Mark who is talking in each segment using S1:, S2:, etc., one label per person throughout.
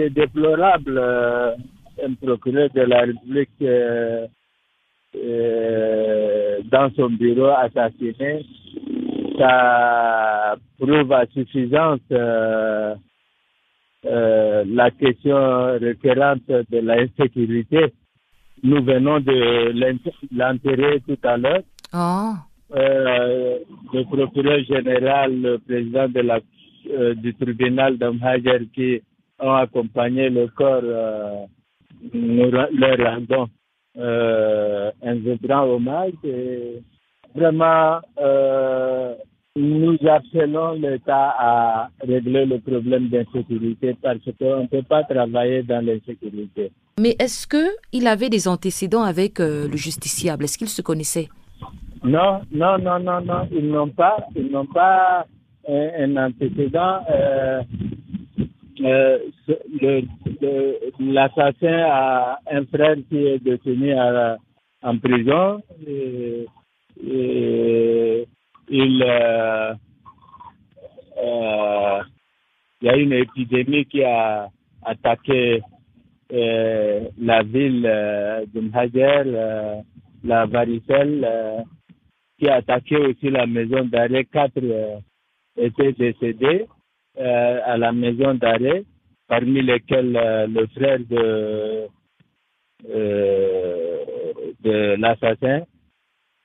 S1: c'est déplorable, euh, un procureur de la République euh, euh, dans son bureau assassiné. Ça prouve à suffisance euh, euh, la question récurrente de l'insécurité. Nous venons de l'enterrer tout à l'heure.
S2: Oh.
S1: Euh, le procureur général, le président de la, du tribunal d'Amhajer qui ont accompagné le corps, euh, nous leur rendons euh, un grand hommage. Et vraiment, euh, nous appelons l'État à régler le problème d'insécurité parce qu'on ne peut pas travailler dans l'insécurité.
S2: Mais est-ce que il avait des antécédents avec euh, le justiciable? Est-ce qu'ils se connaissaient
S1: Non, non, non, non, non, ils n'ont pas, ils n'ont pas un, un antécédent. Euh, euh, L'assassin a un frère qui est détenu en prison. Et, euh, euh, il y a une épidémie qui a attaqué euh, la ville de Mhajer, la varicelle, qui a attaqué aussi la maison d'arrêt. Quatre étaient décédés à la maison d'arrêt, parmi lesquels euh, le frère de, euh, de l'assassin.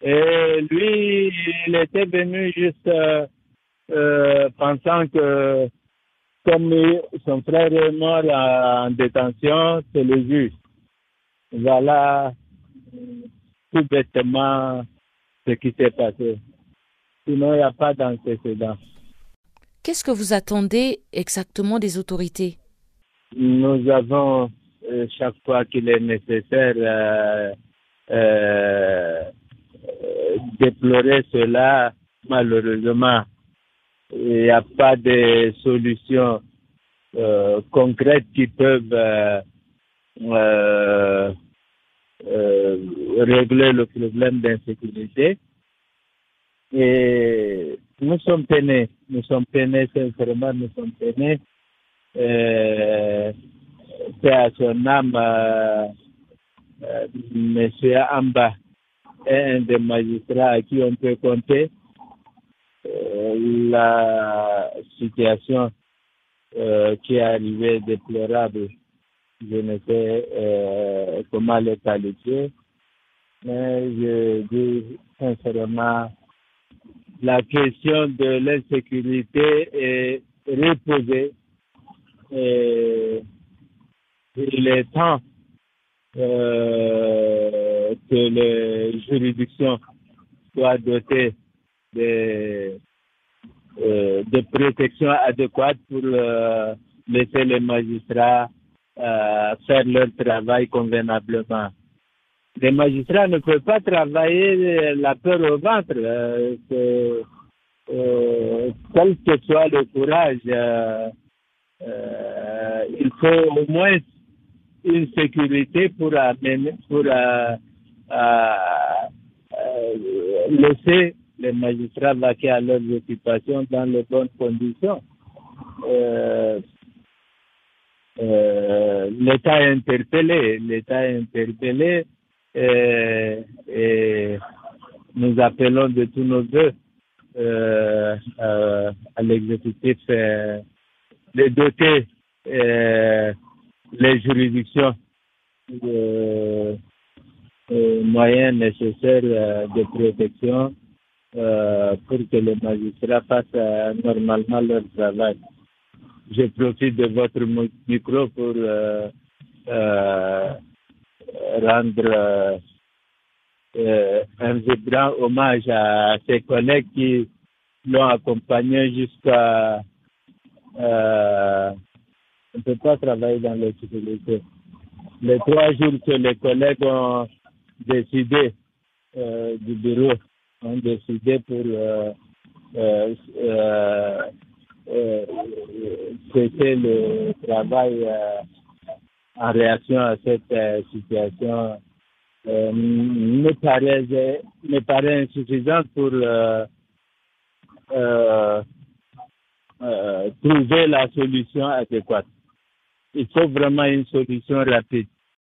S1: Et lui, il était venu juste euh, pensant que comme son frère est mort en détention, c'est le juge. Voilà tout bêtement ce qui s'est passé. Sinon, il n'y a pas d'antécédent.
S2: Qu'est-ce que vous attendez exactement des autorités?
S1: Nous avons, euh, chaque fois qu'il est nécessaire, euh, euh, euh, déplorer cela. Malheureusement, il n'y a pas de solutions euh, concrètes qui peuvent régler le problème d'insécurité. Et nous sommes peinés, nous sommes peinés, sincèrement, nous sommes peinés. C'est à son âme, euh, euh, Monsieur Amba est un des magistrats à qui on peut compter. Euh, la situation qui est arrivée déplorable, je ne sais euh, comment le qualifier, mais je dis sincèrement, la question de l'insécurité est reposée et il est temps euh, que les juridictions soient dotées de, euh, de protection adéquate pour euh, laisser les magistrats euh, faire leur travail convenablement. Les magistrats ne peuvent pas travailler la peur au ventre. euh, euh, quel que soit le courage, il faut au moins une sécurité pour amener, pour euh, euh, euh, laisser les magistrats vaquer à leurs occupations dans les bonnes conditions. Euh, euh, L'État est interpellé, l'État est interpellé euh, et nous appelons de tous nos voeux euh, euh, à l'exécutif euh, de doter euh, les juridictions de euh, moyens nécessaires euh, de protection euh, pour que les magistrats fassent euh, normalement leur travail. Je profite de votre micro pour euh, euh, rendre euh, euh, un vibrant hommage à ses collègues qui l'ont accompagné jusqu'à... Euh, on ne peut pas travailler dans la sécurité. Les trois jours que les collègues ont décidé euh, du bureau, ont décidé pour euh, euh, euh, euh, cesser le travail en réaction à cette situation me paraît me paraît pour trouver la solution adéquate. Il faut vraiment une solution rapide.